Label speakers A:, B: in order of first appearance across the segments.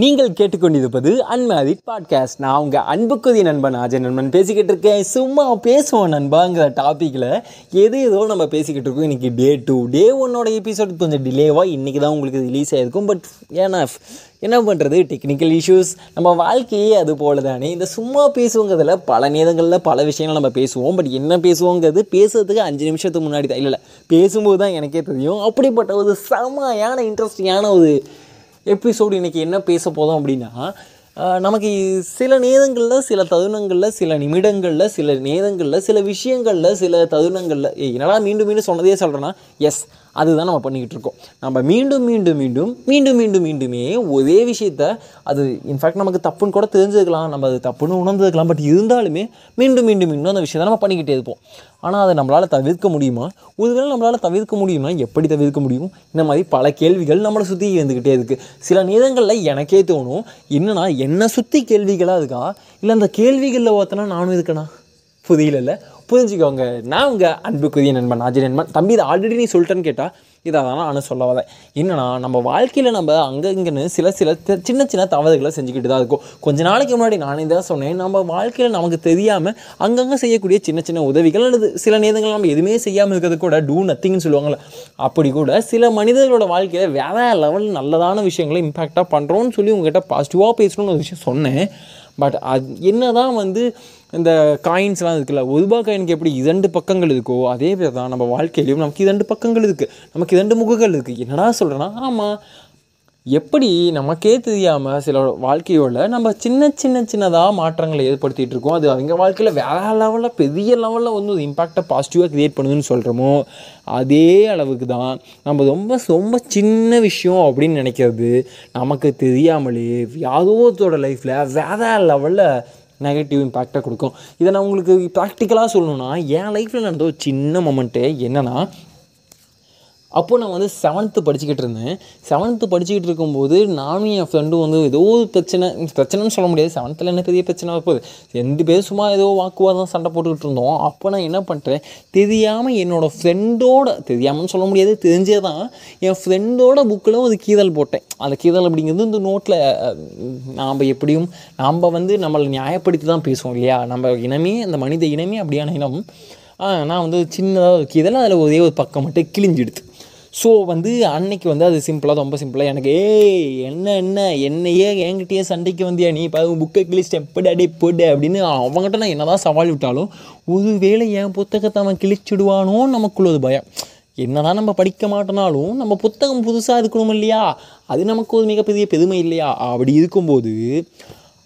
A: நீங்கள் கேட்டுக்கொண்டிருப்பது unmarried podcast நான் உங்கள் அன்புக்குரிய நண்பன் அஜய் நண்பன் பேசிக்கிட்டு இருக்கேன். சும்மா பேசுவோம் நண்பாங்கிற டாப்பிக்கில் எது ஏதோ நம்ம பேசிக்கிட்டு இருக்கோம். இன்றைக்கி டே டூ டே ஒன்னோட எபிசோட் கொஞ்சம் டிலேவாக இன்றைக்கி தான் உங்களுக்கு ரிலீஸ் ஆகிருக்கும் பட் ஏன்னா என்ன பண்ணுறது டெக்னிக்கல் இஷ்யூஸ் நம்ம வாழ்க்கையே அது போல தானே. இந்த சும்மா பேசுவோங்கிறதுல பல நேரங்களில் பல விஷயங்கள் நம்ம பேசுவோம். பட் என்ன பேசுவோங்கிறது? பேசுறதுக்கு அஞ்சு நிமிஷத்துக்கு முன்னாடி தான். இல்லை பேசும்போது தான் எனக்கே தெரியும். அப்படிப்பட்ட ஒரு செமையான இன்ட்ரெஸ்டிங்கான ஒரு எபிசோடு இன்றைக்கி என்ன பேச போதும் அப்படின்னா நமக்கு சில நேரங்களில் சில தருணங்களில் சில நிமிடங்களில் சில நேரங்களில் சில விஷயங்களில் சில தருணங்களில் என்னடா மீண்டும் மீண்டும் சொன்னதே சொல்கிறேன்னா எஸ் அதுதான் நம்ம பண்ணிக்கிட்டு இருக்கோம். நம்ம மீண்டும் மீண்டும் மீண்டும் மீண்டும் மீண்டும் மீண்டுமே ஒரே விஷயத்த அது இன்ஃபேக்ட் நமக்கு தப்புன்னு கூட தெரிஞ்சுக்கலாம் நம்ம அது தப்புன்னு உணர்ந்துருக்கலாம் பட் இருந்தாலுமே மீண்டும் மீண்டும் மீண்டும் அந்த விஷயத்தை நம்ம பண்ணிக்கிட்டே இருப்போம். ஆனால் அதை நம்மளால் தவிர்க்க முடியுமா? ஒருவேளை நம்மளால் தவிர்க்க முடியுமா எப்படி தவிர்க்க முடியும்? இந்த மாதிரி பல கேள்விகள் நம்மளை சுற்றி இருந்துக்கிட்டே இருக்குது சில நேரங்களில் எனக்கே தோணும் என்னன்னா என்னை சுற்றி கேள்விகளாக இருக்கா? இல்லை அந்த கேள்விகளில் ஒருத்தனா நானும் இருக்கேனா? புரியல புரிஞ்சுக்கோங்க. நான் உங்கள் அன்புக்குரிய நண்பன் அஜய் நண்பன். தம்பி இதை ஆல்ரெடி நீ சொல்லிட்டேன்னு கேட்டால் இதை தான் நான் சொல்ல வரேன் என்னென்னா நம்ம வாழ்க்கையில் நம்ம அங்கே இங்கேன்னு சில சில சின்ன சின்ன தவறுகளை செஞ்சுக்கிட்டு தான் இருக்கும். கொஞ்ச நாளைக்கு முன்னாடி நானே தான் சொன்னேன் நம்ம வாழ்க்கையில் நமக்கு தெரியாமல் அங்கங்கே செய்யக்கூடிய சின்ன சின்ன உதவிகள் அல்லது சில நேரங்கள் நம்ம எதுவுமே செய்யாமல் இருக்கிறது கூட டூ நத்திங்னு சொல்லுவாங்கள்ல அப்படி கூட சில மனிதர்களோட வாழ்க்கையில் வேற லெவல் நல்லதான விஷயங்களை இம்பேக்டாக பண்ணுறோன்னு சொல்லி உங்ககிட்ட பாசிட்டிவாக பேசணும்னு ஒரு விஷயம் சொன்னேன். பட் அது என்ன தான் வந்து இந்த காயின்ஸ்லாம் இருக்குல்ல ஒரு ரூபா காயினுக்கு எப்படி இரண்டு பக்கங்கள் இருக்கோ அதே பேர் தான் நம்ம வாழ்க்கையிலையும் நமக்கு இரண்டு பக்கங்கள் இருக்குது நமக்கு இரண்டு முகங்கள் இருக்குது என்னடா சொல்கிறேன்னா ஆமாம் எப்படி நமக்கே தெரியாமல் சில வாழ்க்கையோட நம்ம சின்ன சின்ன சின்னதாக மாற்றங்களை ஏற்படுத்திகிட்டு இருக்கோம். அது அவங்க வாழ்க்கையில் வேற லெவலில் பெரிய லெவலில் வந்து ஒரு இம்பாக்டை பாசிட்டிவாக க்ரியேட் பண்ணுதுன்னு சொல்கிறோமோ அதே அளவுக்கு தான் நம்ம ரொம்ப ரொம்ப சின்ன விஷயம் அப்படின்னு நினைக்கிறது நமக்கு தெரியாமலே யாரோ லைஃப்பில் வேற லெவலில் நெகட்டிவ் இம்பேக்டாக கொடுக்கும். இதை நான் உங்களுக்கு ப்ராக்டிக்கலாக சொல்லணுன்னா என் லைஃப்பில் நடந்த ஒரு சின்ன மொமெண்ட்டு என்னென்னா அப்போது நான் வந்து செவன்த்து படிச்சுக்கிட்டு இருந்தேன். செவன்த்து படிச்சுக்கிட்டு இருக்கும்போது நானும் என் ஃப்ரெண்டும் வந்து ஏதோ ஒரு பிரச்சனை பிரச்சனைன்னு சொல்ல முடியாது. செவன்த்தில் என்ன பெரிய பிரச்சனை போகுது ரெண்டு பேரும் சும்மா ஏதோ வாக்குவாதம் சண்டை போட்டுக்கிட்டு இருந்தோம். அப்போ நான் என்ன பண்ணுறேன் தெரியாமல் என்னோடய ஃப்ரெண்டோட தெரியாமல்னு சொல்ல முடியாது தெரிஞ்சே தான் என் ஃப்ரெண்டோட புக்கில் ஒரு கீதல் போட்டேன். அந்த கீதல் அப்படிங்கிறது இந்த நோட்டில் நாம் எப்படியும் நாம் வந்து நம்மளை நியாயப்படுத்தி தான் பேசுவோம் இல்லையா? நம்ம இனமே அந்த மனித இனமே அப்படியான இனம். நான் வந்து சின்னதாக ஒரு கீதல் அதில் ஒரே ஒரு பக்கம் மட்டும் கிழிஞ்சிடுது ஸோ வந்து அன்னைக்கு வந்து அது சிம்பிளாக ரொம்ப சிம்பிளாக எனக்கு ஏய் என்ன என்ன? என்னையே என்கிட்டயே சண்டைக்கு வந்தியா நீ? இப்போ புக்கை கிழிச்சிட்டு எப்படி அடி போடு அப்படின்னு அவங்ககிட்ட நான் என்னதான் சவால் விட்டாலும் ஒரு வேளை என் புத்தகத்தை அவன் கிழிச்சிடுவானோ நமக்குள்ள ஒரு பயம். என்னதான் நம்ம படிக்க மாட்டோனாலும் நம்ம புத்தகம் புதுசாக இருக்கணும் இல்லையா? அது நமக்கு ஒரு மிகப்பெரிய பெருமை இல்லையா? அப்படி இருக்கும்போது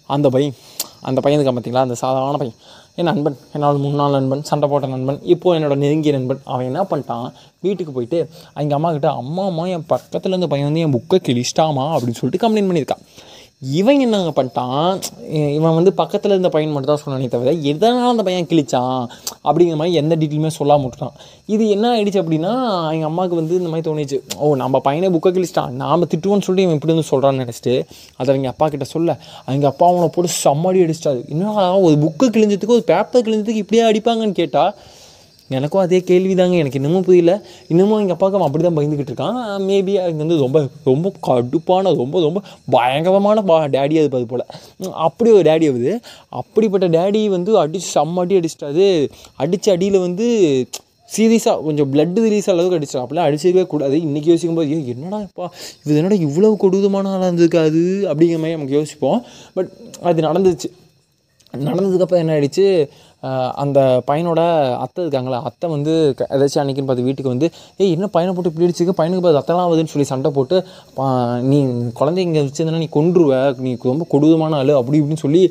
A: அந்த பயம் அந்த பையனுக்கு பார்த்தீங்களா அந்த சாதாரண பையன். என் நண்பன் என்னோட முன்னாள் நண்பன் சண்டை போட்ட நண்பன் இப்போது என்னோட நெருங்கிய நண்பன் அவன் என்ன பண்ணிட்டான்? வீட்டுக்கு போயிட்டு எங்கள் அம்மா கிட்ட அம்மா அம்மா என் பக்கத்தில் இருந்த பையன் வந்து என் புக்கை கிழிச்சிட்டாமா அப்படின்னு சொல்லிட்டு கம்ப்ளைண்ட் பண்ணியிருக்கான். இவன் என்னங்க பண்ணிட்டான்? இவன் வந்து பக்கத்தில் இருந்த பையன் மட்டும் தான் சொன்னானே தவிர எதனால் அந்த பையன் கிழிச்சான்? அப்படிங்கிற மாதிரி எந்த டீட்டெயிலுமே சொல்லாமல் விட்டுட்டான். இது என்ன ஆயிடுச்சு அப்படின்னா எங்கள் அம்மாவுக்கு வந்து இந்த மாதிரி தோணுச்சு. ஓ நம்ம பையனை புக்கை கிழிச்சிட்டான். நாம் திட்டுவோன்னு சொல்லிட்டு இவன் இப்படி வந்து சொல்கிறான்னு நினச்சிட்டு அதை எங்கள் அப்பா கிட்ட சொல்ல. அவங்க அப்பா அவனை போட்டு செம்மடி அடிச்சிட்டாரு. இன்னும் ஒரு புக்கை கிழிஞ்சதுக்கு ஒரு பேப்பர் கிழிஞ்சதுக்கு இப்படியே அடிப்பாங்கன்னு கேட்டால் எனக்கும் அதே கேள்வி தாங்க எனக்கு இன்னமும் புரியல. இன்னமும் எங்கள் அப்பாவுக்கு அப்படி தான் பயந்துக்கிட்டு இருக்கான் மேபி அவங்க வந்து ரொம்ப ரொம்ப கடுப்பான ரொம்ப ரொம்ப பயங்கரமான பா டேடி அது அது போல். அப்படி ஒரு டேடி அது அப்படிப்பட்ட டேடி வந்து அடிச்சு செம்ம அடி அடிச்சிட்டாரு. அடித்த அடியில் வந்து சீரியஸாக கொஞ்சம் blood ரிலீஸ் அளவுக்கு அடிச்சிடும் அப்படிலாம் அடிச்சிருக்கவே கூடாது. இன்றைக்கி யோசிக்கும் போது ஏய் என்னடா இப்போ இது என்னடா இவ்வளோ கொடூரமான ஆளாக இருந்திருக்காது அப்படிங்கிற மாதிரி நமக்கு யோசிப்போம். பட் அது நடந்துச்சு. நடந்ததுக்கப்புறம் என்ன ஆயிடுச்சு? அந்த பையனோட அத்தை இருக்காங்களா அத்தை வந்து எதாச்சும் ஏதாச்சும் அன்னைக்குன்னு பார்த்து வீட்டுக்கு வந்து ஏய் என்ன பையனை போட்டு இப்படி அடிச்சுக்க பையனுக்கு பார்த்து அத்தெல்லாம் ஆகுதுன்னு சொல்லி சண்டை போட்டு நீ குழந்தை இங்கே வச்சிருந்தனா நீ கொன்றுவ நீ ரொம்ப கொடூரமான ஆள் அப்படி இப்படின்னு சொல்லி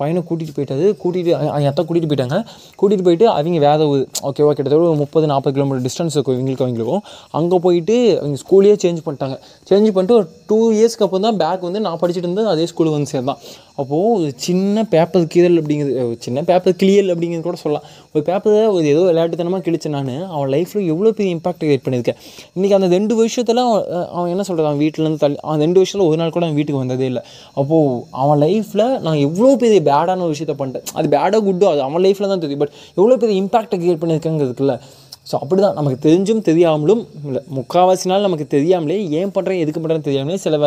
A: பையனை கூட்டிகிட்டு போயிட்டாரு. கூட்டிகிட்டு என் அத்தை கூட்டிகிட்டு போயிட்டாங்க. கூட்டிகிட்டு போயிட்டு அவங்க வேற ஒரு ஓகேவா கிட்டத்தட்ட ஒரு முப்பது நாற்பது கிலோமீட்டர் டிஸ்டன்ஸ் இருக்கும். இவங்களுக்கு அவங்களுக்கும். அங்கே போயிட்டு அவங்க ஸ்கூலையே சேஞ்ச் பண்ணிட்டாங்க. சேஞ்ச் பண்ணிட்டு ஒரு டூ இயர்ஸ்க்கு அப்புறம் தான் பேக் வந்து நான் படிச்சுட்டு இருந்தது அதே ஸ்கூலுக்கு வந்து சேர்ந்தான். அப்போது ஒரு சின்ன பேப்பர் கீழல் அப்படிங்கிறது ஒரு சின்ன பேப்பர் கிளியல் அப்படிங்கிறது கூட சொல்லலாம். ஒரு பேப்பரை ஒரு ஏதோ விளையாட்டுத்தனமாக கிழிச்சேன் நான். அவன் லைஃப்பில் எவ்வளோ பெரிய இம்பாக்ட் கிரியேட் பண்ணியிருக்கேன். இன்றைக்கி அந்த ரெண்டு வருஷத்தில் அவன் அவன் என்ன சொல்கிறது அவன் வீட்டிலேருந்து தள்ளி அவன் ரெண்டு வருஷத்தில் ஒரு நாள் கூட அவன் வீட்டுக்கு வந்ததே இல்லை. அப்போது அவன் லைஃப்பில் நான் எவ்வளோ பெரிய பேடான ஒரு விஷயத்த பண்ணிட்டேன். அது பேடோ குட்டோ அது அவன் லைஃப்பில் தான் தெரியும். பட் எவ்வளோ பெரிய இம்பாக்டை கிரியேட் பண்ணியிருக்கேங்கிறதுக்குல்ல ஸோ அப்படி தான் நமக்கு தெரிஞ்சும் தெரியாமலும் இல்லை முக்கால்வாசி நாள் நமக்கு தெரியாமலே ஏன் பண்ணுறேன் எதுக்கு பண்ணுறேன்னு தெரியாமலே சில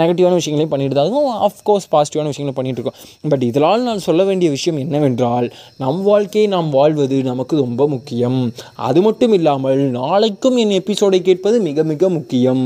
A: நெகட்டிவான விஷயங்களையும் பண்ணிட்டு தான் இருக்கும். ஆஃப்கோர்ஸ் பாசிட்டிவான விஷயங்களை பண்ணிகிட்டு இருக்கோம். பட் இதனால் நான் சொல்ல வேண்டிய விஷயம் என்னவென்றால் நம் வாழ்க்கையை நாம் வாழ்வது நமக்கு ரொம்ப முக்கியம். அது மட்டும் இல்லாமல் நாளைக்கும் என் எபிசோடை கேட்பது மிக மிக முக்கியம்.